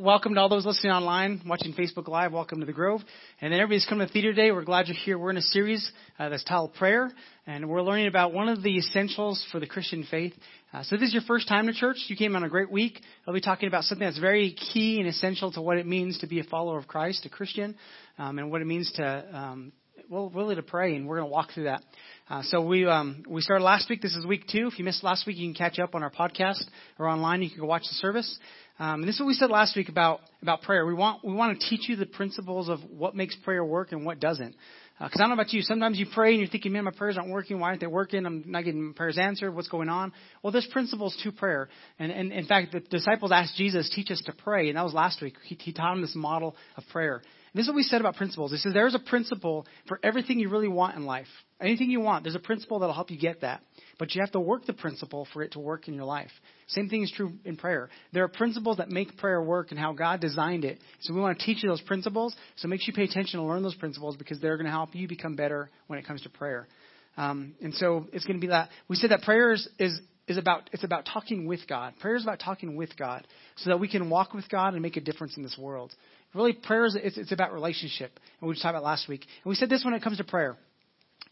welcome to all those listening online, watching Facebook Live. Welcome to the Grove. And then everybody's coming to the theater today. We're glad you're here. We're in a series uh, that's titled Prayer, and we're learning about one of the essentials for the Christian faith. Uh, so if this is your first time to church. You came on a great week. I'll be talking about something that's very key and essential to what it means to be a follower of Christ, a Christian, um, and what it means to um, well, really to pray, and we're going to walk through that. Uh, so we um, we started last week. This is week two. If you missed last week, you can catch up on our podcast or online. You can go watch the service. Um, and this is what we said last week about about prayer. We want we want to teach you the principles of what makes prayer work and what doesn't. Because uh, I don't know about you, sometimes you pray and you're thinking, man, my prayers aren't working. Why aren't they working? I'm not getting my prayers answered. What's going on? Well, there's principles to prayer. And, and in fact, the disciples asked Jesus, teach us to pray. And that was last week. He, he taught them this model of prayer. And this is what we said about principles. He says there's a principle for everything you really want in life. Anything you want, there's a principle that'll help you get that. But you have to work the principle for it to work in your life. Same thing is true in prayer. There are principles that make prayer work and how God designed it. So we want to teach you those principles. So make sure you pay attention and learn those principles because they're going to help you become better when it comes to prayer. Um, and so it's going to be that. We said that prayer is, is, is about it's about talking with God. Prayer is about talking with God so that we can walk with God and make a difference in this world. Really, prayer is it's, it's about relationship, and we just talked about last week. And we said this when it comes to prayer.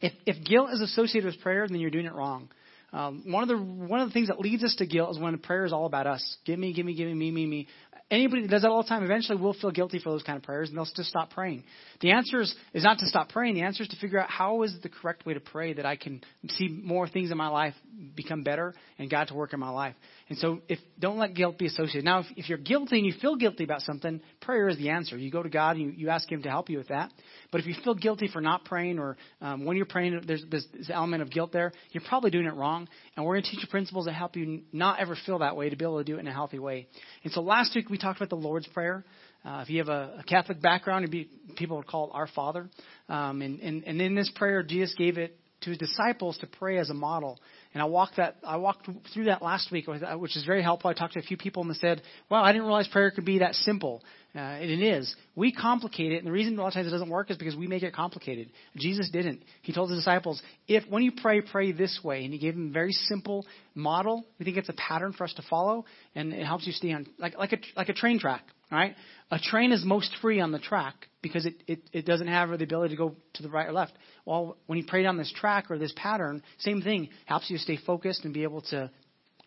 If, if guilt is associated with prayer, then you're doing it wrong. Um, one of the one of the things that leads us to guilt is when prayer is all about us. Give me, give me, give me, me, me, me. Anybody that does that all the time eventually will feel guilty for those kind of prayers, and they'll just stop praying. The answer is, is not to stop praying. The answer is to figure out how is the correct way to pray that I can see more things in my life become better and God to work in my life. And so, if don't let guilt be associated. Now, if, if you're guilty and you feel guilty about something, prayer is the answer. You go to God and you, you ask Him to help you with that. But if you feel guilty for not praying, or um, when you're praying, there's this, this element of guilt there, you're probably doing it wrong. And we're going to teach you principles that help you not ever feel that way to be able to do it in a healthy way. And so last week we talked about the Lord's Prayer. Uh, if you have a, a Catholic background, be, people would call it Our Father. Um, and, and, and in this prayer, Jesus gave it to his disciples to pray as a model. And I walked that I walked through that last week, which is very helpful. I talked to a few people and they said, "Wow, I didn't realize prayer could be that simple." Uh, and it is. We complicate it, and the reason a lot of times it doesn't work is because we make it complicated. Jesus didn't. He told his disciples, "If when you pray, pray this way," and he gave them a very simple model. We think it's a pattern for us to follow, and it helps you stay on like like a like a train track. Right? A train is most free on the track because it, it, it doesn't have the ability to go to the right or left. Well, when you pray down this track or this pattern, same thing helps you stay focused and be able to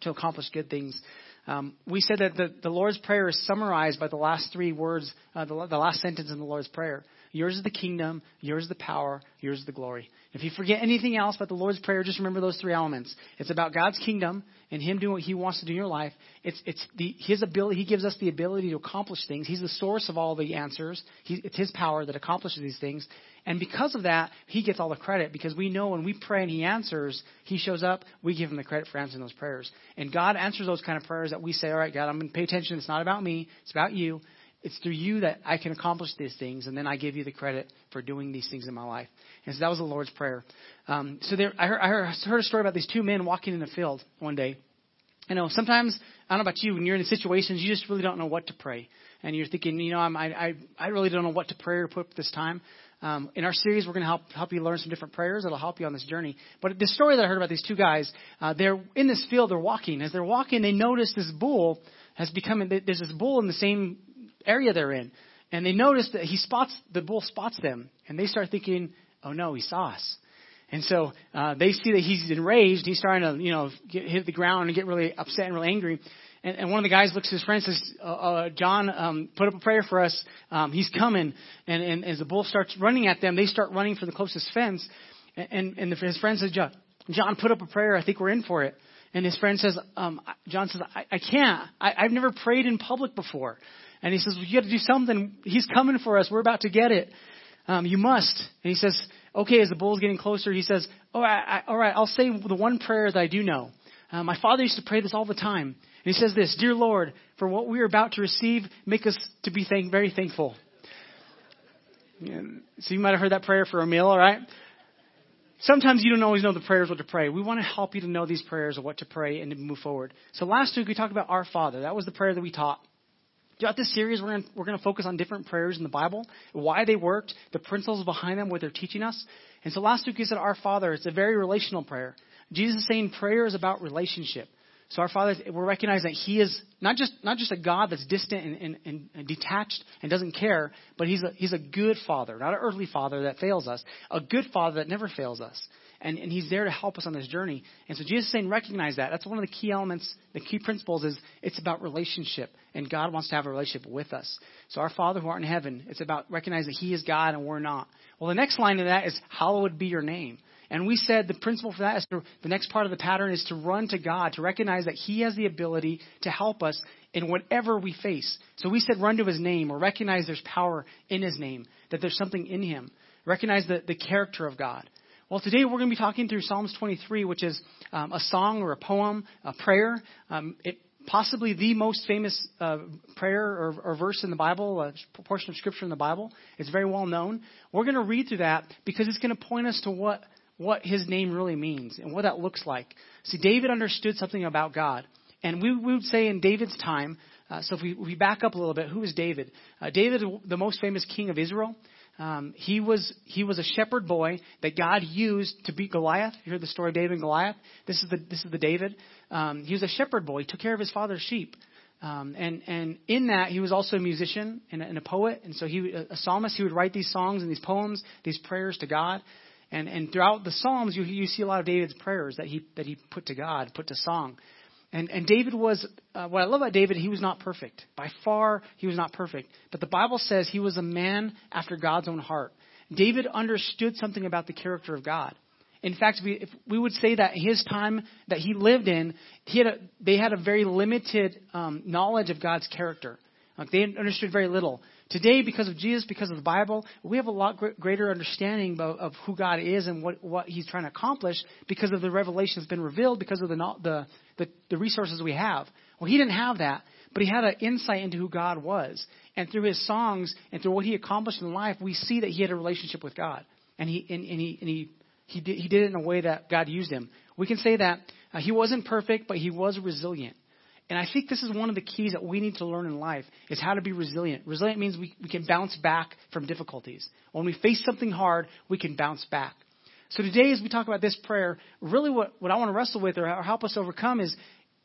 to accomplish good things. Um, we said that the, the Lord's Prayer is summarized by the last three words, uh, the, the last sentence in the Lord's Prayer. Yours is the kingdom, yours is the power, yours is the glory. If you forget anything else about the Lord's Prayer, just remember those three elements. It's about God's kingdom and Him doing what He wants to do in your life. It's, it's the, His ability, He gives us the ability to accomplish things. He's the source of all the answers. He, it's His power that accomplishes these things. And because of that, He gets all the credit because we know when we pray and He answers, He shows up, we give Him the credit for answering those prayers. And God answers those kind of prayers that we say, all right, God, I'm going to pay attention. It's not about me. It's about you. It's through you that I can accomplish these things, and then I give you the credit for doing these things in my life. And so that was the Lord's Prayer. Um, so there, I heard, I heard a story about these two men walking in a field one day. You know, sometimes I don't know about you, when you're in situations, you just really don't know what to pray, and you're thinking, you know, I'm, I, I, I really don't know what to pray or put this time. Um, in our series, we're going to help help you learn some different prayers that'll help you on this journey. But the story that I heard about these two guys, uh, they're in this field, they're walking. As they're walking, they notice this bull has become. There's this bull in the same area they're in. And they notice that he spots, the bull spots them. And they start thinking, oh no, he saw us. And so uh, they see that he's enraged. He's starting to, you know, get, hit the ground and get really upset and really angry. And, and one of the guys looks at his friend and says, uh, uh, John, um, put up a prayer for us. Um, he's coming. And, and as the bull starts running at them, they start running for the closest fence. And, and, and his friend says, John, John, put up a prayer. I think we're in for it. And his friend says, um, John says, I, I can't. I, I've never prayed in public before. And he says, well, you got to do something. He's coming for us. We're about to get it. Um, you must. And he says, okay, as the bull's getting closer, he says, all right, I, all right, I'll say the one prayer that I do know. Uh, my father used to pray this all the time. And he says this, Dear Lord, for what we are about to receive, make us to be thank, very thankful. so you might have heard that prayer for a meal, all right? Sometimes you don't always know the prayers what to pray. We want to help you to know these prayers of what to pray and to move forward. So last week we talked about Our Father. That was the prayer that we taught. Throughout this series, we're going, to, focus on different prayers in the Bible, why they worked, the principles behind them, what they're teaching us. And so last week we said, Our Father, it's a very relational prayer. Jesus is saying prayer is about relationship. So our Father, we're recognizing that He is not just not just a God that's distant and, and, and detached and doesn't care, but He's a He's a good Father, not an earthly Father that fails us, a good Father that never fails us, and and He's there to help us on this journey. And so Jesus is saying, recognize that. That's one of the key elements, the key principles is it's about relationship, and God wants to have a relationship with us. So our Father who art in heaven, it's about recognizing that He is God and we're not. Well, the next line of that is, hallowed be your name. And we said the principle for that is to, the next part of the pattern is to run to God, to recognize that He has the ability to help us in whatever we face. So we said run to His name or recognize there's power in His name, that there's something in Him. Recognize the, the character of God. Well, today we're going to be talking through Psalms 23, which is um, a song or a poem, a prayer. Um, it, possibly the most famous uh, prayer or, or, verse in the Bible, a portion of Scripture in the Bible. It's very well known. We're going to read through that because it's going to point us to what what his name really means and what that looks like. See, David understood something about God. And we, we would say in David's time, uh, so if we, we, back up a little bit, who is David? Uh, David, the most famous king of Israel. Um, he was he was a shepherd boy that God used to beat Goliath. You heard the story of David and Goliath. This is the this is the David. Um, he was a shepherd boy. He took care of his father's sheep. Um, and and in that he was also a musician and a, and a poet. And so he a psalmist. He would write these songs and these poems, these prayers to God. And, and throughout the Psalms, you, you see a lot of David's prayers that he, that he put to God, put to song. And, and David was, uh, what I love about David, he was not perfect. By far, he was not perfect. But the Bible says he was a man after God's own heart. David understood something about the character of God. In fact, we, if we would say that his time that he lived in, he had a, they had a very limited um, knowledge of God's character. Like they understood very little. Today, because of Jesus, because of the Bible, we have a lot greater understanding of, of who God is and what, what He's trying to accomplish because of the revelation that's been revealed, because of the, the, the, the resources we have. Well, He didn't have that, but He had an insight into who God was. And through His songs and through what He accomplished in life, we see that He had a relationship with God. And He, and, and he, and he, he, did, he did it in a way that God used Him. We can say that uh, He wasn't perfect, but He was resilient. And I think this is one of the keys that we need to learn in life is how to be resilient. Resilient means we, we can bounce back from difficulties. When we face something hard, we can bounce back. So today, as we talk about this prayer, really what, what I want to wrestle with or, or help us overcome is,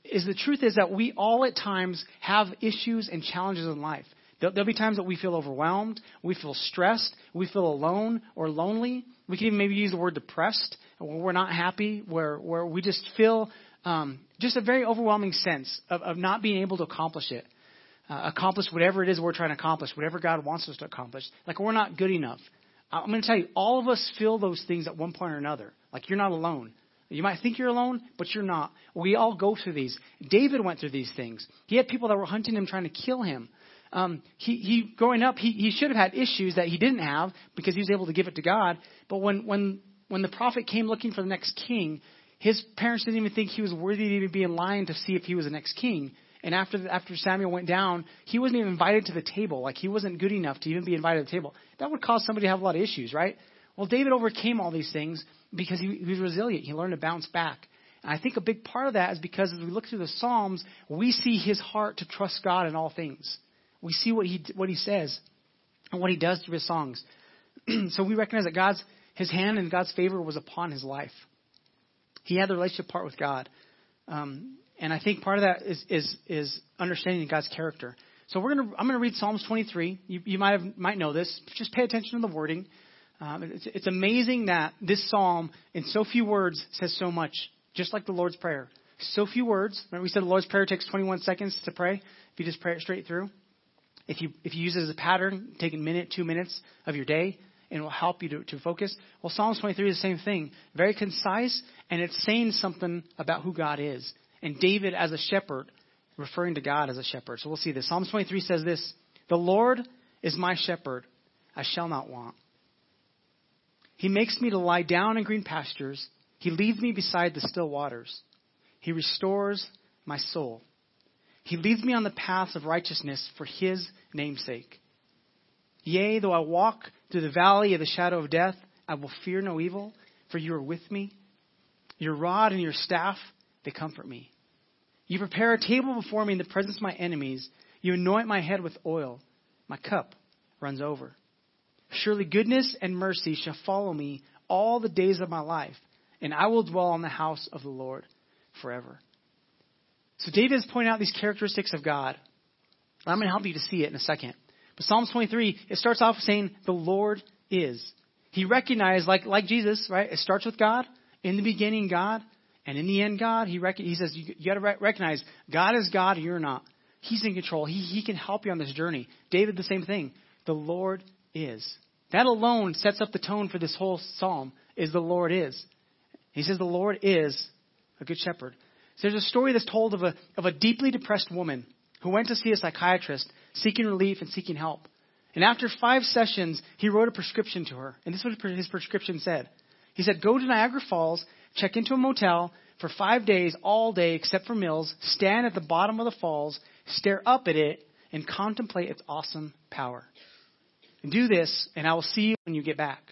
is the truth is that we all at times have issues and challenges in life. There'll, there'll be times that we feel overwhelmed, we feel stressed, we feel alone or lonely. We can even maybe use the word depressed, where we're not happy, where, where we just feel um, just a very overwhelming sense of, of not being able to accomplish it. Uh, accomplish whatever it is we're trying to accomplish, whatever God wants us to accomplish. Like we're not good enough. I'm going to tell you, all of us feel those things at one point or another. Like you're not alone. You might think you're alone, but you're not. We all go through these. David went through these things. He had people that were hunting him, trying to kill him. Um, he, he, growing up, he, he should have had issues that he didn't have because he was able to give it to God. But when, when, when the prophet came looking for the next king, his parents didn't even think he was worthy to even be in line to see if he was the next king. And after after Samuel went down, he wasn't even invited to the table. Like he wasn't good enough to even be invited to the table. That would cause somebody to have a lot of issues, right? Well, David overcame all these things because he, he was resilient. He learned to bounce back. And I think a big part of that is because as we look through the Psalms, we see his heart to trust God in all things. We see what he what he says and what he does through his songs. so we recognize that God's his hand and God's favor was upon his life. He had the relationship part with God. Um, and I think part of that is, is, is understanding God's character. So we're gonna, I'm going to read Psalms 23. You, you might, have, might know this. Just pay attention to the wording. Um, it's, it's amazing that this psalm, in so few words, says so much, just like the Lord's Prayer. So few words. Remember we said the Lord's Prayer takes 21 seconds to pray if you just pray it straight through. If you, if you use it as a pattern, take a minute, two minutes of your day, and will help you to, to focus. Well, Psalms 23 is the same thing. Very concise, and it's saying something about who God is. And David, as a shepherd, referring to God as a shepherd. So we'll see this. Psalms 23 says this The Lord is my shepherd, I shall not want. He makes me to lie down in green pastures. He leads me beside the still waters. He restores my soul. He leads me on the paths of righteousness for his name's sake. Yea, though I walk through the valley of the shadow of death, I will fear no evil, for you are with me. Your rod and your staff, they comfort me. You prepare a table before me in the presence of my enemies. You anoint my head with oil. My cup runs over. Surely goodness and mercy shall follow me all the days of my life, and I will dwell in the house of the Lord forever. So David is pointing out these characteristics of God. I'm going to help you to see it in a second. But Psalms 23, it starts off saying, the Lord is. He recognized, like, like Jesus, right? It starts with God. In the beginning, God. And in the end, God. He, rec- he says, you, you got to re- recognize God is God, you're not. He's in control. He, he can help you on this journey. David, the same thing. The Lord is. That alone sets up the tone for this whole psalm, is the Lord is. He says the Lord is a good shepherd. So there's a story that's told of a, of a deeply depressed woman who went to see a psychiatrist seeking relief and seeking help. And after five sessions, he wrote a prescription to her. And this is what his prescription said. He said, Go to Niagara Falls, check into a motel for five days, all day except for meals, stand at the bottom of the falls, stare up at it, and contemplate its awesome power. And do this, and I will see you when you get back.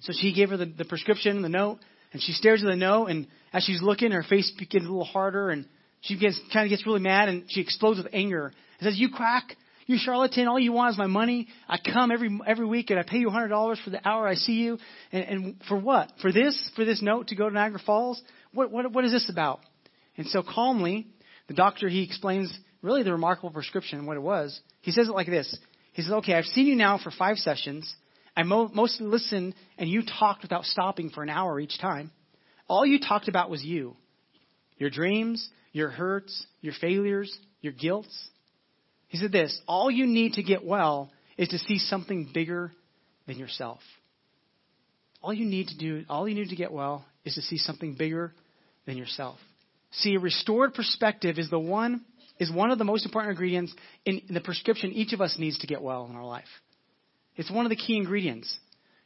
So she gave her the, the prescription, the note, and she stares at the note, and as she's looking, her face gets a little harder, and she gets kind of gets really mad, and she explodes with anger. And says, "You quack! You charlatan! All you want is my money. I come every every week, and I pay you hundred dollars for the hour I see you, and, and for what? For this? For this note to go to Niagara Falls? What what what is this about?" And so calmly, the doctor he explains really the remarkable prescription and what it was. He says it like this. He says, "Okay, I've seen you now for five sessions." I mo- mostly listened and you talked without stopping for an hour each time. All you talked about was you. Your dreams, your hurts, your failures, your guilts. He said this all you need to get well is to see something bigger than yourself. All you need to do, all you need to get well is to see something bigger than yourself. See, a restored perspective is the one is one of the most important ingredients in the prescription each of us needs to get well in our life. It's one of the key ingredients.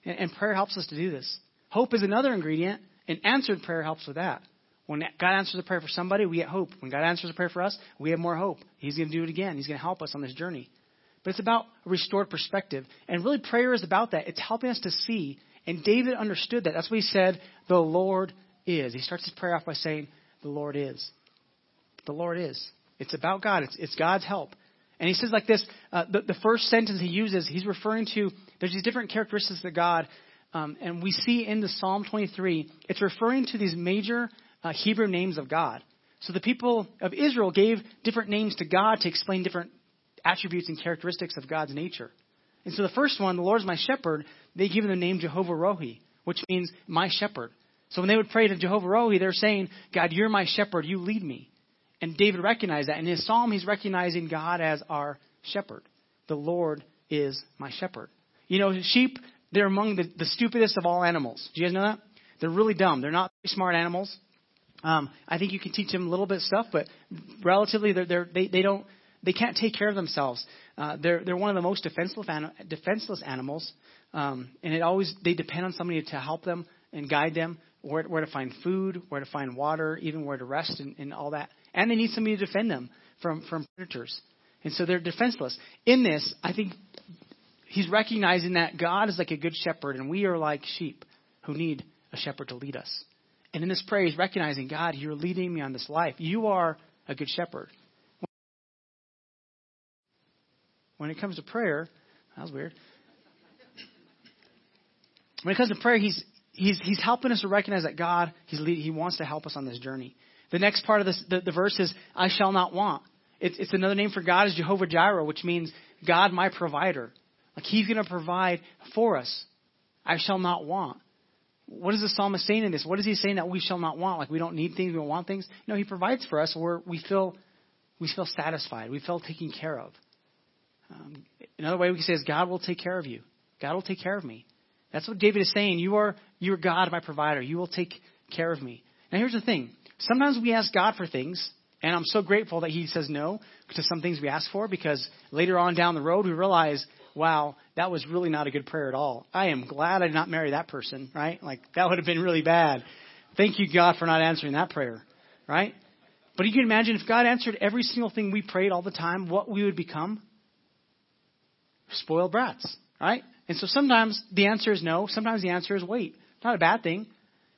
And, and prayer helps us to do this. Hope is another ingredient, and answered prayer helps with that. When God answers a prayer for somebody, we get hope. When God answers a prayer for us, we have more hope. He's going to do it again. He's going to help us on this journey. But it's about a restored perspective. And really, prayer is about that. It's helping us to see. And David understood that. That's what he said, the Lord is. He starts his prayer off by saying, the Lord is. The Lord is. It's about God. It's, it's God's help. And he says like this uh, the, the, first sentence he uses, he's referring to, there's these different characteristics of God. Um, and we see in the Psalm 23, it's referring to these major uh, Hebrew names of God. So the people of Israel gave different names to God to explain different attributes and characteristics of God's nature. And so the first one, the Lord is my shepherd, they give him the name Jehovah Rohi, which means my shepherd. So when they would pray to Jehovah Rohi, they're saying, God, you're my shepherd, you lead me. And David recognized that. In his psalm, he's recognizing God as our shepherd. The Lord is my shepherd. You know, sheep, they're among the, the stupidest of all animals. Do you guys know that? They're really dumb. They're not smart animals. Um, I think you can teach them a little bit of stuff, but relatively, they're, they're, they, they don't, they can't take care of themselves. Uh, they're, they're one of the most defenseless, defenseless animals, um, and it always they depend on somebody to help them and guide them where, where to find food, where to find water, even where to rest, and, and all that and they need somebody to defend them from, from predators. And so they're defenseless. In this, I think he's recognizing that God is like a good shepherd, and we are like sheep who need a shepherd to lead us. And in this prayer, he's recognizing, God, you're leading me on this life. You are a good shepherd. When it comes to prayer, that was weird. When it comes to prayer, he's, he's, he's helping us to recognize that God, he's lead, he wants to help us on this journey. The next part of this, the, the verse is, I shall not want. It's, it's another name for God is Jehovah Jireh, which means God my provider. Like he's going to provide for us. I shall not want. What is the psalmist saying in this? What is he saying that we shall not want? Like we don't need things, we don't want things. No, he provides for us where we feel we feel satisfied, we feel taken care of. Um, another way we can say is God will take care of you. God will take care of me. That's what David is saying. You are you are God, my provider. You will take care of me. Now here's the thing. Sometimes we ask God for things, and I'm so grateful that He says no to some things we ask for because later on down the road we realize, wow, that was really not a good prayer at all. I am glad I did not marry that person, right? Like, that would have been really bad. Thank you, God, for not answering that prayer, right? But you can imagine if God answered every single thing we prayed all the time, what we would become? Spoiled brats, right? And so sometimes the answer is no. Sometimes the answer is wait. Not a bad thing.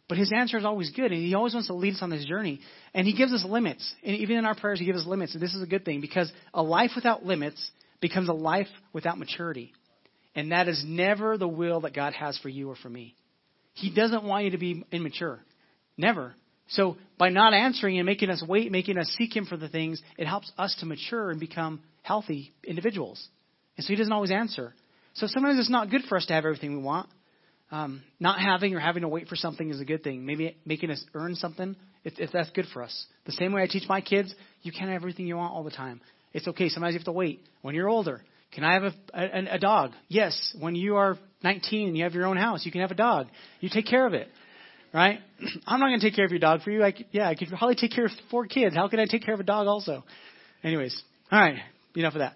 But his answer is always good, and he always wants to lead us on this journey. And he gives us limits. And even in our prayers, he gives us limits. And this is a good thing because a life without limits becomes a life without maturity. And that is never the will that God has for you or for me. He doesn't want you to be immature. Never. So by not answering and making us wait, making us seek Him for the things, it helps us to mature and become healthy individuals. And so He doesn't always answer. So sometimes it's not good for us to have everything we want. Um, not having or having to wait for something is a good thing. Maybe making us earn something, if, if that's good for us. The same way I teach my kids, you can't have everything you want all the time. It's okay. Sometimes you have to wait. When you're older, can I have a, a, a dog? Yes. When you are 19 and you have your own house, you can have a dog. You take care of it right? I'm not going to take care of your dog for you. I could, yeah, I could probably take care of four kids. How can I take care of a dog also? Anyways, all right, enough of that.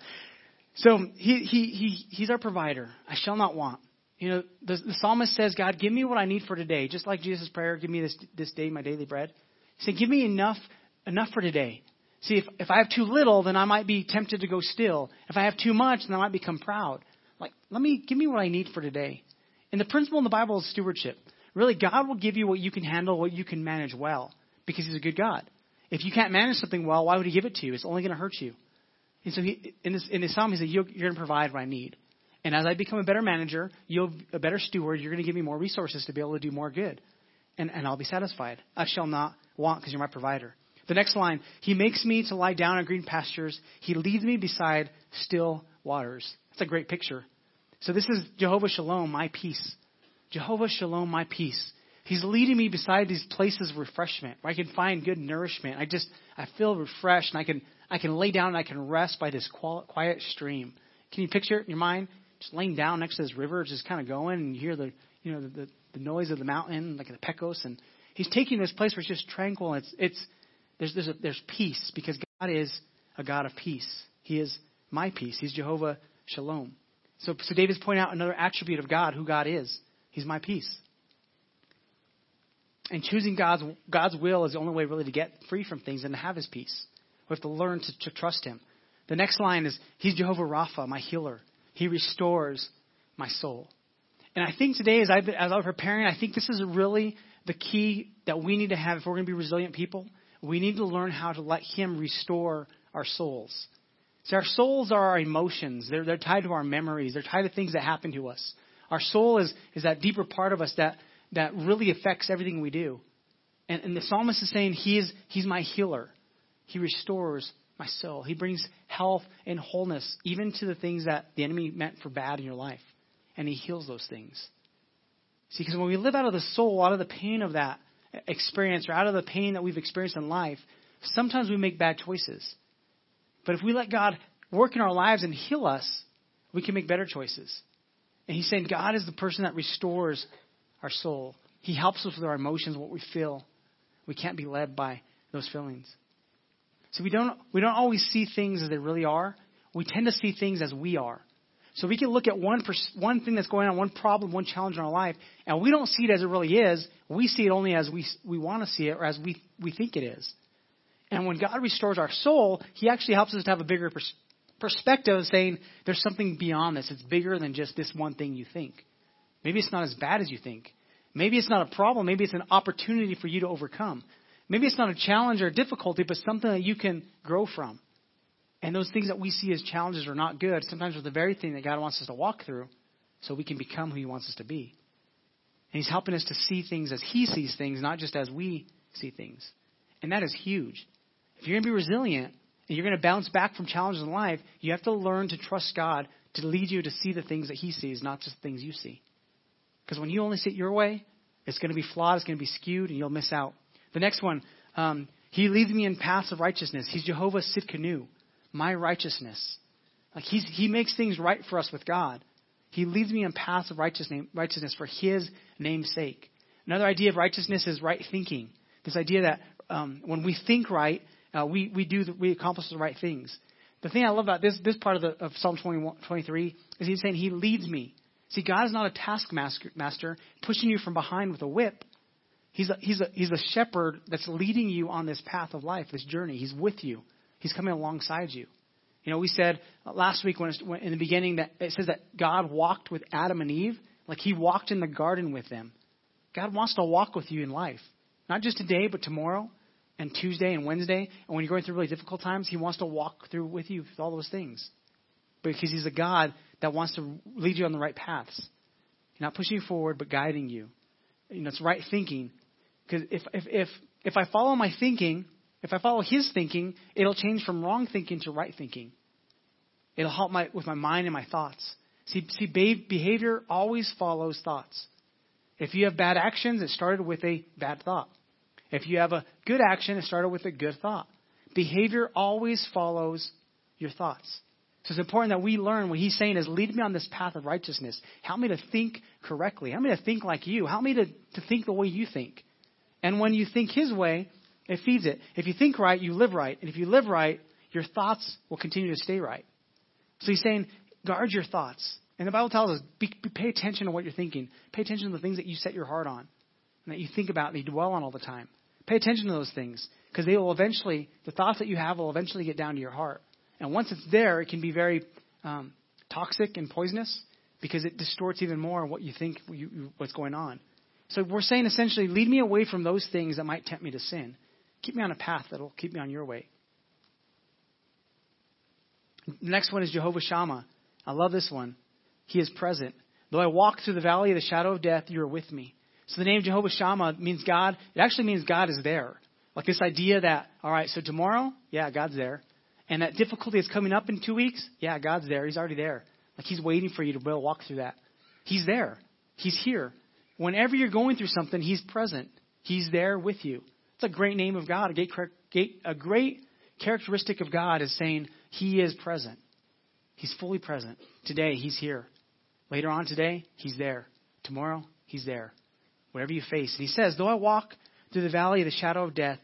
So he, he, he, he's our provider. I shall not want. You know, the, the psalmist says, God, give me what I need for today. Just like Jesus' prayer, give me this, this day my daily bread. He said, give me enough, enough for today. See, if, if I have too little, then I might be tempted to go still. If I have too much, then I might become proud. Like, let me, give me what I need for today. And the principle in the Bible is stewardship. Really, God will give you what you can handle, what you can manage well, because He's a good God. If you can't manage something well, why would He give it to you? It's only going to hurt you. And so he, in, this, in this psalm, He said, You're, you're going to provide what I need. And as I become a better manager, you'll a better steward. You're going to give me more resources to be able to do more good, and and I'll be satisfied. I shall not want because you're my provider. The next line, He makes me to lie down in green pastures. He leads me beside still waters. That's a great picture. So this is Jehovah Shalom, my peace. Jehovah Shalom, my peace. He's leading me beside these places of refreshment where I can find good nourishment. I just, I feel refreshed and I can, I can lay down and I can rest by this quiet stream. Can you picture it in your mind? Just laying down next to this river, just kind of going and you hear the, you know, the, the, the noise of the mountain, like the Pecos. And he's taking this place where it's just tranquil. It's, it's, there's, there's, a, there's peace because God is a God of peace. He is my peace. He's Jehovah Shalom. So, so David's pointing out another attribute of God, who God is. He's my peace. And choosing God's, God's will is the only way really to get free from things and to have his peace. We have to learn to, to trust him. The next line is, He's Jehovah Rapha, my healer. He restores my soul. And I think today, as, I've, as I was preparing, I think this is really the key that we need to have if we're going to be resilient people. We need to learn how to let Him restore our souls. See, our souls are our emotions. They're, they're tied to our memories. They're tied to things that happen to us. Our soul is, is that deeper part of us that, that really affects everything we do. And, and the psalmist is saying, he is, He's my healer. He restores my soul. He brings health and wholeness even to the things that the enemy meant for bad in your life. And He heals those things. See, because when we live out of the soul, out of the pain of that experience, or out of the pain that we've experienced in life, sometimes we make bad choices. But if we let God work in our lives and heal us, we can make better choices. And he's saying God is the person that restores our soul. He helps us with our emotions, what we feel. We can't be led by those feelings. So we don't we don't always see things as they really are. We tend to see things as we are. So we can look at one pers- one thing that's going on, one problem, one challenge in our life, and we don't see it as it really is. We see it only as we we want to see it or as we we think it is. And when God restores our soul, He actually helps us to have a bigger pers- perspective saying there's something beyond this. It's bigger than just this one thing you think. Maybe it's not as bad as you think. Maybe it's not a problem. Maybe it's an opportunity for you to overcome. Maybe it's not a challenge or a difficulty, but something that you can grow from. And those things that we see as challenges are not good. Sometimes are the very thing that God wants us to walk through so we can become who He wants us to be. And He's helping us to see things as He sees things, not just as we see things. And that is huge. If you're going to be resilient, and you're going to bounce back from challenges in life, you have to learn to trust God to lead you to see the things that He sees, not just things you see. Because when you only see it your way, it's going to be flawed, it's going to be skewed, and you'll miss out. The next one, um, He leads me in paths of righteousness. He's Jehovah Sidkenu, my righteousness. Like he's, He makes things right for us with God. He leads me in paths of righteousness for His name's sake. Another idea of righteousness is right thinking. This idea that um, when we think right, uh, we, we do the, we accomplish the right things. The thing I love about this this part of, the, of Psalm 21, 23 is he's saying he leads me. See, God is not a taskmaster pushing you from behind with a whip. He's a, he's a, he's a shepherd that's leading you on this path of life, this journey. He's with you. He's coming alongside you. You know, we said last week when, when in the beginning that it says that God walked with Adam and Eve, like He walked in the garden with them. God wants to walk with you in life, not just today, but tomorrow and Tuesday and Wednesday. And when you're going through really difficult times, He wants to walk through with you with all those things. Because He's a God that wants to lead you on the right paths. Not pushing you forward, but guiding you. You know, it's right thinking. Because if, if, if, if I follow my thinking, if I follow his thinking, it'll change from wrong thinking to right thinking. It'll help my, with my mind and my thoughts. See, see, behavior always follows thoughts. If you have bad actions, it started with a bad thought. If you have a good action, it started with a good thought. Behavior always follows your thoughts. So it's important that we learn what he's saying is lead me on this path of righteousness. Help me to think correctly. Help me to think like you. Help me to, to think the way you think. And when you think his way, it feeds it. If you think right, you live right. And if you live right, your thoughts will continue to stay right. So he's saying, guard your thoughts. And the Bible tells us, be, be, pay attention to what you're thinking. Pay attention to the things that you set your heart on and that you think about and you dwell on all the time. Pay attention to those things because they will eventually, the thoughts that you have will eventually get down to your heart. And once it's there, it can be very um, toxic and poisonous because it distorts even more what you think you, what's going on. So we're saying essentially, lead me away from those things that might tempt me to sin. Keep me on a path that will keep me on your way. The next one is Jehovah Shammah. I love this one. He is present. Though I walk through the valley of the shadow of death, you are with me. So the name Jehovah Shammah means God. It actually means God is there. Like this idea that, all right, so tomorrow, yeah, God's there. And that difficulty is coming up in two weeks, yeah, God's there. He's already there. Like He's waiting for you to be able to walk through that. He's there. He's here. Whenever you're going through something, He's present. He's there with you. It's a great name of God. A great characteristic of God is saying He is present. He's fully present. Today, He's here. Later on today, He's there. Tomorrow, He's there. Whatever you face. And He says, Though I walk through the valley of the shadow of death,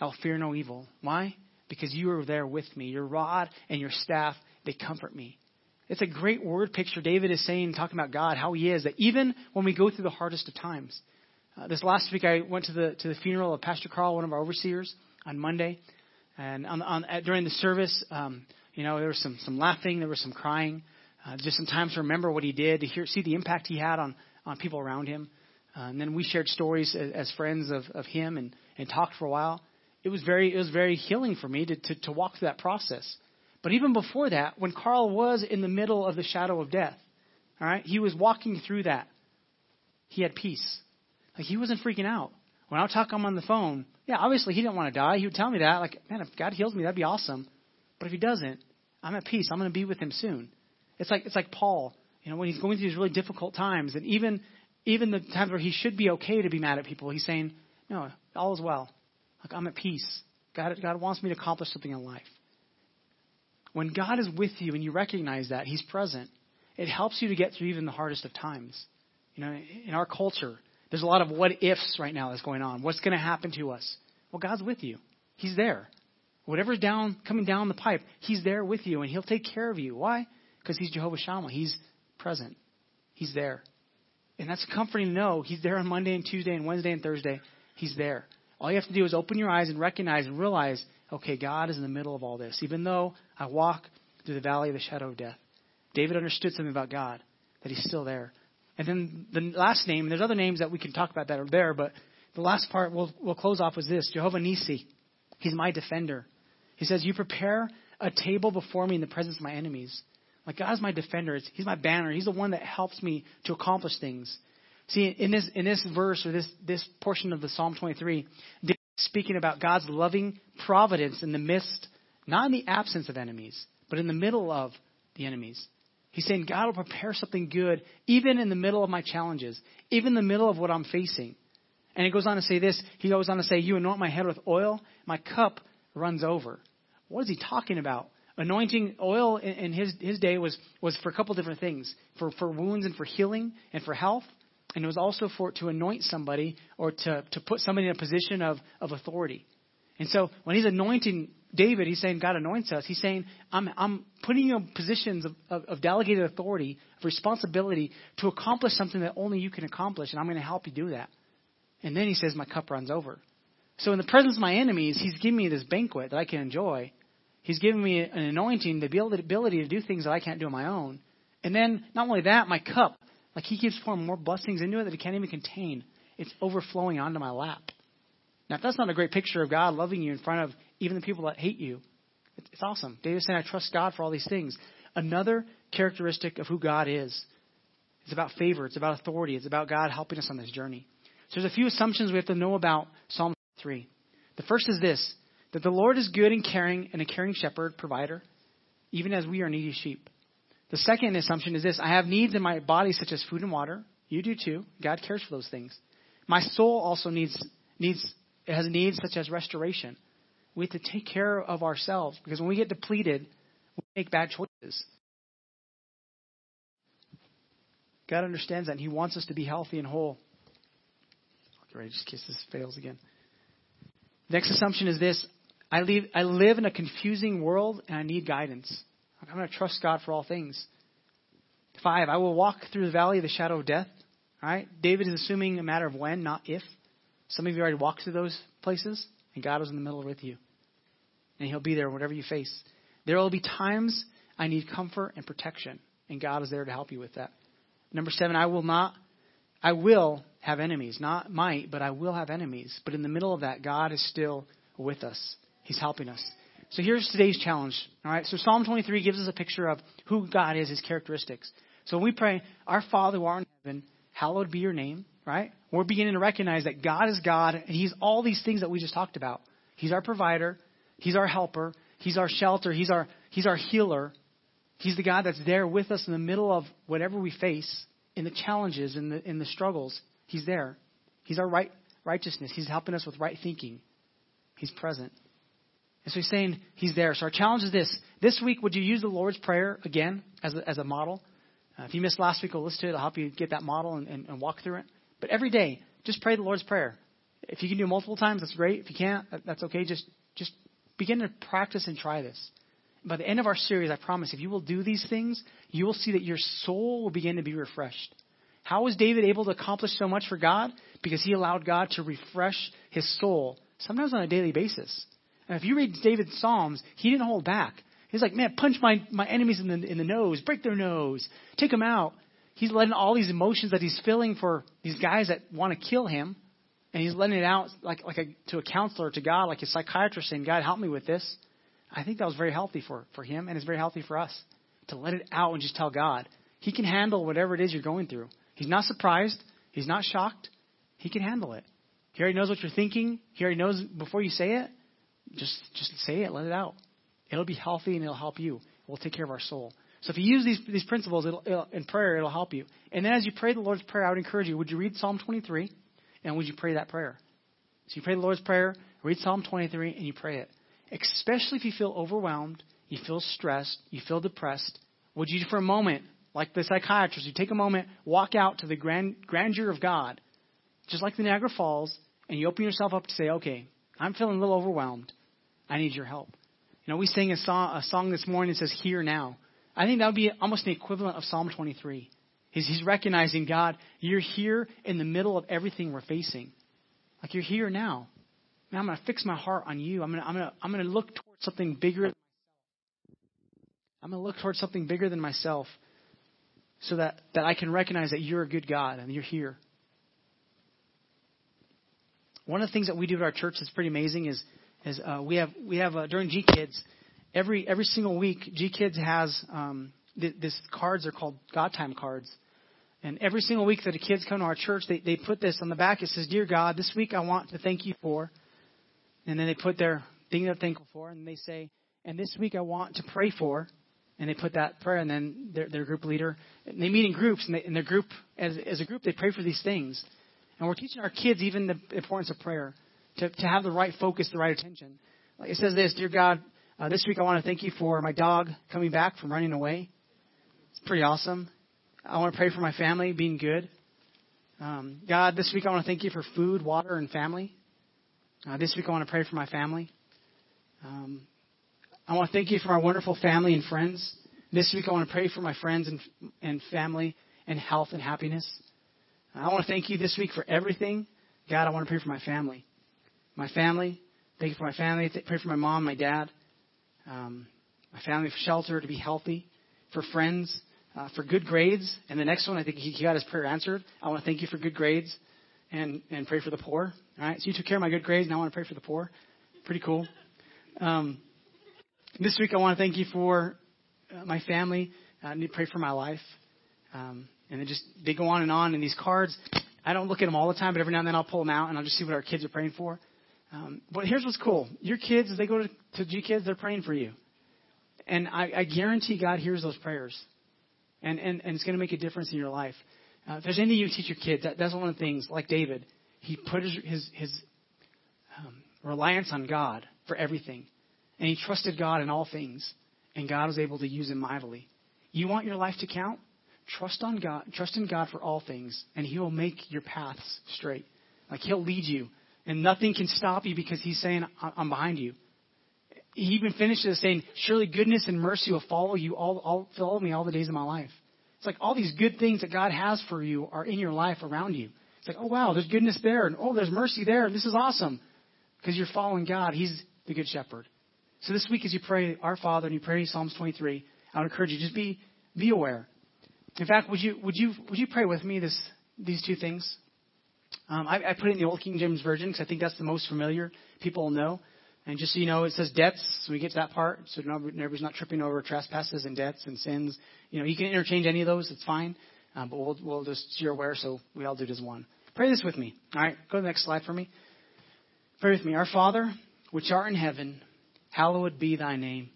I'll fear no evil. Why? Because you are there with me. Your rod and your staff, they comfort me. It's a great word picture David is saying, talking about God, how He is, that even when we go through the hardest of times. Uh, this last week, I went to the to the funeral of Pastor Carl, one of our overseers, on Monday, and on, on during the service, um, you know, there was some some laughing, there was some crying, uh, just some time to remember what he did, to hear see the impact he had on on people around him. Uh, and then we shared stories as, as friends of, of him and, and talked for a while. It was very it was very healing for me to, to, to walk through that process. But even before that, when Carl was in the middle of the shadow of death, all right, he was walking through that. He had peace. Like he wasn't freaking out. When I would talk to him on the phone, yeah, obviously he didn't want to die. He would tell me that, like, man, if God heals me, that'd be awesome. But if he doesn't, I'm at peace. I'm going to be with him soon. It's like it's like Paul, you know, when he's going through these really difficult times, and even even the times where he should be okay to be mad at people, he's saying, no, all is well. Like I'm at peace. God, God wants me to accomplish something in life. When God is with you and you recognize that He's present, it helps you to get through even the hardest of times. You know, in our culture, there's a lot of what ifs right now that's going on. What's going to happen to us? Well, God's with you. He's there. Whatever's down coming down the pipe, He's there with you, and He'll take care of you. Why? Because He's Jehovah Shammah. He's present. He's there. And that's comforting to know He's there on Monday and Tuesday and Wednesday and Thursday. He's there. All you have to do is open your eyes and recognize and realize, okay, God is in the middle of all this. Even though I walk through the valley of the shadow of death. David understood something about God, that He's still there. And then the last name, there's other names that we can talk about that are there, but the last part we'll, we'll close off with this Jehovah Nisi. He's my defender. He says, You prepare a table before me in the presence of my enemies. Like God is my defender. He's my banner. He's the one that helps me to accomplish things. See, in this in this verse or this this portion of the Psalm 23, David speaking about God's loving providence in the midst, not in the absence of enemies, but in the middle of the enemies. He's saying God will prepare something good even in the middle of my challenges, even in the middle of what I'm facing. And he goes on to say this. He goes on to say, You anoint my head with oil, my cup runs over. What is he talking about? Anointing oil in his, his day was, was for a couple different things for, for wounds and for healing and for health. And it was also for to anoint somebody or to, to put somebody in a position of, of authority. And so when he's anointing David, he's saying God anoints us. He's saying, I'm, I'm putting you in positions of, of, of delegated authority, of responsibility to accomplish something that only you can accomplish, and I'm going to help you do that. And then he says, My cup runs over. So in the presence of my enemies, he's giving me this banquet that I can enjoy. He's giving me an anointing, the ability to do things that I can't do on my own. And then, not only that, my cup, like he keeps pouring more blessings into it that he can't even contain. It's overflowing onto my lap. Now, if that's not a great picture of God loving you in front of even the people that hate you, it's awesome. David saying, I trust God for all these things. Another characteristic of who God is. It's about favor. It's about authority. It's about God helping us on this journey. So there's a few assumptions we have to know about Psalm Three. The first is this that the Lord is good and caring and a caring shepherd, provider, even as we are needy sheep. The second assumption is this I have needs in my body, such as food and water. You do too. God cares for those things. My soul also needs, needs it has needs such as restoration. We have to take care of ourselves because when we get depleted, we make bad choices. God understands that, and He wants us to be healthy and whole. Get ready, just kiss this fails again. Next assumption is this I live, I live in a confusing world and I need guidance. I'm going to trust God for all things. Five, I will walk through the valley of the shadow of death. All right? David is assuming a matter of when, not if. Some of you already walked through those places, and God was in the middle with you. And He'll be there whatever you face. There will be times I need comfort and protection, and God is there to help you with that. Number seven, I will not, I will have enemies. Not might, but I will have enemies. But in the middle of that, God is still with us. He's helping us. So here's today's challenge. All right. So Psalm 23 gives us a picture of who God is, His characteristics. So when we pray, Our Father who art in heaven, hallowed be your name. Right. We're beginning to recognize that God is God, and He's all these things that we just talked about. He's our provider. He's our helper. He's our shelter. He's our He's our healer. He's the God that's there with us in the middle of whatever we face, in the challenges, in the in the struggles. He's there. He's our right righteousness. He's helping us with right thinking. He's present. And so he's saying he's there. So our challenge is this. This week, would you use the Lord's Prayer again as a, as a model? Uh, if you missed last week, we'll listen to it. I'll help you get that model and, and, and walk through it. But every day, just pray the Lord's Prayer. If you can do it multiple times, that's great. If you can't, that's okay. Just, just begin to practice and try this. By the end of our series, I promise, if you will do these things, you will see that your soul will begin to be refreshed. How was David able to accomplish so much for God? Because he allowed God to refresh his soul, sometimes on a daily basis. And if you read David's Psalms, he didn't hold back. He's like, man, punch my, my enemies in the, in the nose, break their nose, take them out. He's letting all these emotions that he's feeling for these guys that want to kill him, and he's letting it out like, like a, to a counselor, to God, like a psychiatrist saying, God, help me with this. I think that was very healthy for, for him, and it's very healthy for us to let it out and just tell God. He can handle whatever it is you're going through. He's not surprised. He's not shocked. He can handle it. He already knows what you're thinking. He already knows before you say it. Just just say it, let it out. It'll be healthy and it'll help you. We'll take care of our soul. So if you use these these principles it'll, it'll, in prayer, it'll help you. And then as you pray the Lord's prayer, I would encourage you. Would you read Psalm 23, and would you pray that prayer? So you pray the Lord's prayer, read Psalm 23, and you pray it. Especially if you feel overwhelmed, you feel stressed, you feel depressed. Would you, for a moment, like the psychiatrist, you take a moment, walk out to the grand, grandeur of God, just like the Niagara Falls, and you open yourself up to say, okay, I'm feeling a little overwhelmed. I need your help. You know, we sang a song, a song this morning that says, Here Now. I think that would be almost the equivalent of Psalm 23. He's, he's recognizing, God, you're here in the middle of everything we're facing. Like you're here now. Now I'm going to fix my heart on you. I'm going to, I'm going to, I'm going to look towards something bigger. I'm going to look towards something bigger than myself so that, that I can recognize that you're a good God and you're here. One of the things that we do at our church that's pretty amazing is is uh, we have we have uh, during G Kids every every single week G Kids has um, th- this cards are called God Time cards, and every single week that the kids come to our church, they they put this on the back. It says, "Dear God, this week I want to thank you for," and then they put their thing they're thankful for, and they say, "And this week I want to pray for." And they put that prayer, and then their, their group leader, and they meet in groups, and they, in their group, as, as a group, they pray for these things. And we're teaching our kids even the importance of prayer, to, to have the right focus, the right attention. Like it says this, Dear God, uh, this week I want to thank you for my dog coming back from running away. It's pretty awesome. I want to pray for my family being good. Um, God, this week I want to thank you for food, water, and family. Uh, this week I want to pray for my family. Um, I want to thank you for our wonderful family and friends. This week I want to pray for my friends and, and family and health and happiness. I want to thank you this week for everything. God, I want to pray for my family. My family. Thank you for my family. Pray for my mom, my dad. Um, my family for shelter, to be healthy. For friends, uh, for good grades. And the next one, I think he got his prayer answered. I want to thank you for good grades and, and pray for the poor. All right. So you took care of my good grades. Now I want to pray for the poor. Pretty cool. Um, this week I want to thank you for uh, my family. I need to pray for my life. Um, and they just they go on and on. And these cards, I don't look at them all the time, but every now and then I'll pull them out and I'll just see what our kids are praying for. Um, but here's what's cool: your kids, as they go to, to G Kids, they're praying for you, and I, I guarantee God hears those prayers, and and, and it's going to make a difference in your life. Uh, if there's anything you teach your kids, that, that's one of the things. Like David, he put his his, his um, reliance on God for everything, and he trusted God in all things, and God was able to use him mightily. You want your life to count? Trust on God. Trust in God for all things, and He will make your paths straight. Like He'll lead you, and nothing can stop you because He's saying, "I'm behind you." He even finishes saying, "Surely goodness and mercy will follow you all, all follow me all the days of my life." It's like all these good things that God has for you are in your life around you. It's like, oh wow, there's goodness there, and oh, there's mercy there. And this is awesome because you're following God. He's the good shepherd. So this week, as you pray Our Father and you pray Psalms 23, I would encourage you just be be aware. In fact, would you would you would you pray with me this these two things? Um, I, I put it in the Old King James Version because I think that's the most familiar. People know. And just so you know, it says debts. So we get to that part. So nobody's not tripping over trespasses and debts and sins. You know, you can interchange any of those. It's fine. Um, but we'll, we'll just, you're aware, so we all do it as one. Pray this with me. All right, go to the next slide for me. Pray with me. Our Father, which art in heaven, hallowed be thy name.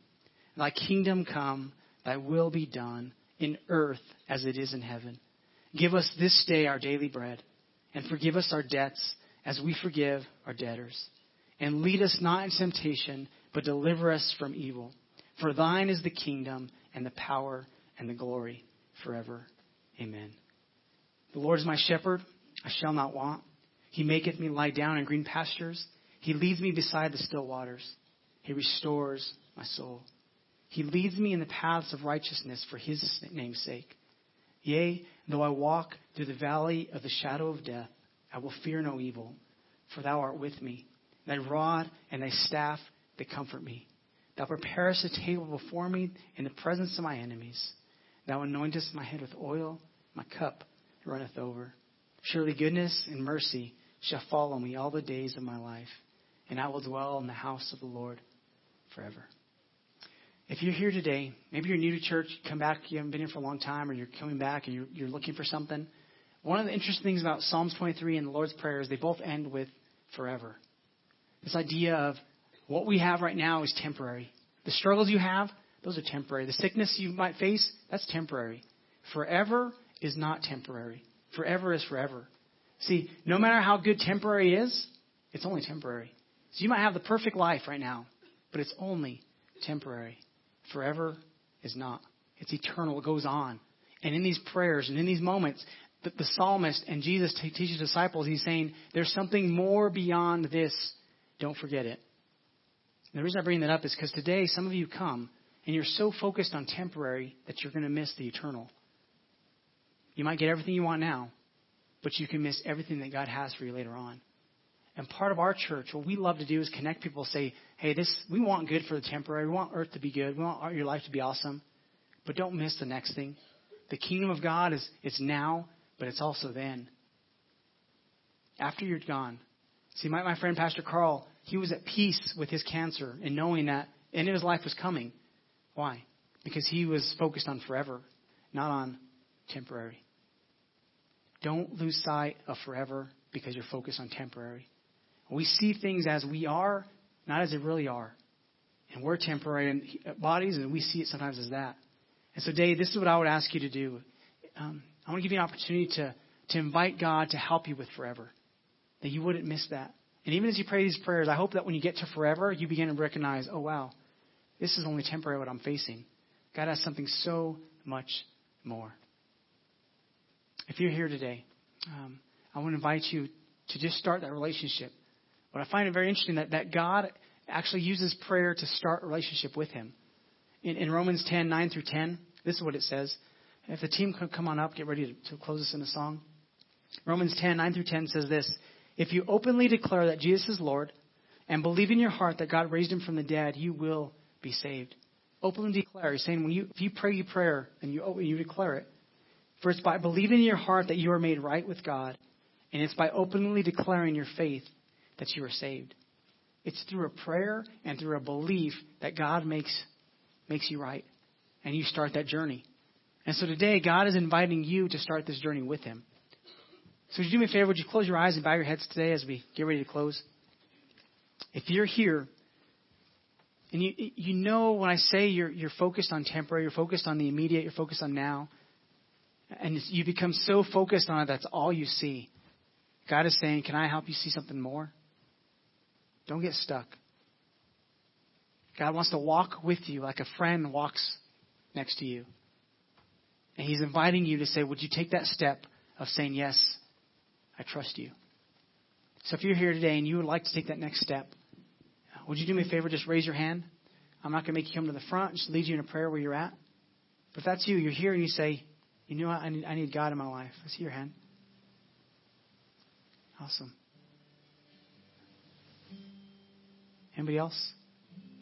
Thy kingdom come, thy will be done in earth as it is in heaven. Give us this day our daily bread, and forgive us our debts as we forgive our debtors. And lead us not into temptation, but deliver us from evil. For thine is the kingdom, and the power, and the glory forever. Amen. The Lord is my shepherd, I shall not want. He maketh me lie down in green pastures. He leads me beside the still waters. He restores my soul. He leads me in the paths of righteousness for his name's sake. Yea, though I walk through the valley of the shadow of death, I will fear no evil, for thou art with me. Thy rod and thy staff, they comfort me. Thou preparest a table before me in the presence of my enemies. Thou anointest my head with oil, my cup runneth over. Surely goodness and mercy shall follow me all the days of my life, and I will dwell in the house of the Lord forever. If you're here today, maybe you're new to church, come back, you haven't been here for a long time, or you're coming back and you're, you're looking for something. One of the interesting things about Psalms 23 and the Lord's Prayer is they both end with forever. This idea of what we have right now is temporary. The struggles you have, those are temporary. The sickness you might face, that's temporary. Forever is not temporary. Forever is forever. See, no matter how good temporary is, it's only temporary. So you might have the perfect life right now, but it's only temporary forever is not. It's eternal. It goes on. And in these prayers and in these moments, the, the psalmist and Jesus teaches disciples, he's saying, there's something more beyond this. Don't forget it. And the reason I bring that up is because today some of you come and you're so focused on temporary that you're going to miss the eternal. You might get everything you want now, but you can miss everything that God has for you later on. And part of our church, what we love to do is connect people, say, hey, this we want good for the temporary. We want earth to be good. We want your life to be awesome. But don't miss the next thing. The kingdom of God is it's now, but it's also then. After you're gone. See, my, my friend Pastor Carl, he was at peace with his cancer and knowing that end of his life was coming. Why? Because he was focused on forever, not on temporary. Don't lose sight of forever because you're focused on temporary. We see things as we are, not as they really are. And we're temporary in bodies, and we see it sometimes as that. And so, Dave, this is what I would ask you to do. Um, I want to give you an opportunity to, to invite God to help you with forever, that you wouldn't miss that. And even as you pray these prayers, I hope that when you get to forever, you begin to recognize, oh, wow, this is only temporary what I'm facing. God has something so much more. If you're here today, um, I want to invite you to just start that relationship but I find it very interesting that, that God actually uses prayer to start a relationship with Him. In, in Romans 10, 9 through 10, this is what it says. If the team could come on up, get ready to, to close us in a song. Romans 10, 9 through 10 says this If you openly declare that Jesus is Lord and believe in your heart that God raised him from the dead, you will be saved. Openly declare. He's saying when you, if you pray your prayer and you, oh, you declare it, for it's by believing in your heart that you are made right with God, and it's by openly declaring your faith that you are saved. It's through a prayer and through a belief that God makes, makes you right. And you start that journey. And so today, God is inviting you to start this journey with Him. So would you do me a favor? Would you close your eyes and bow your heads today as we get ready to close? If you're here and you you know when I say you're you're focused on temporary, you're focused on the immediate, you're focused on now, and you become so focused on it that's all you see. God is saying, "Can I help you see something more?" Don't get stuck. God wants to walk with you like a friend walks next to you. And He's inviting you to say, Would you take that step of saying, Yes, I trust you? So if you're here today and you would like to take that next step, would you do me a favor? Just raise your hand. I'm not going to make you come to the front. Just lead you in a prayer where you're at. But if that's you, you're here and you say, You know what? I need, I need God in my life. I see your hand. Awesome. Anybody else?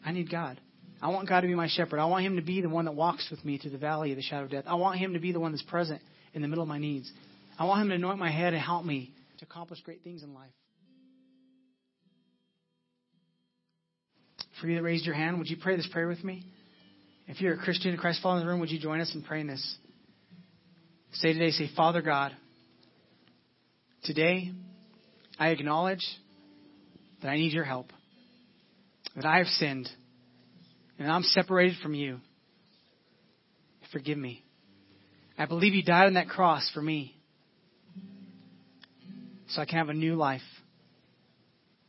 I need God. I want God to be my shepherd. I want Him to be the one that walks with me through the valley of the shadow of death. I want Him to be the one that's present in the middle of my needs. I want Him to anoint my head and help me to accomplish great things in life. For you that raised your hand, would you pray this prayer with me? If you're a Christian, a Christ follower in the room, would you join us in praying this? Say today, say, Father God, today I acknowledge that I need your help, that I have sinned, and I'm separated from you. Forgive me. I believe you died on that cross for me so I can have a new life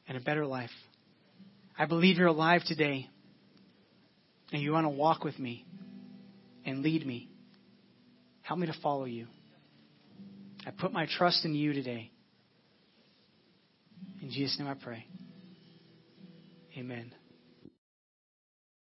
and a better life. I believe you're alive today and you want to walk with me and lead me. Help me to follow you. I put my trust in you today. In Jesus' name I pray. Amen.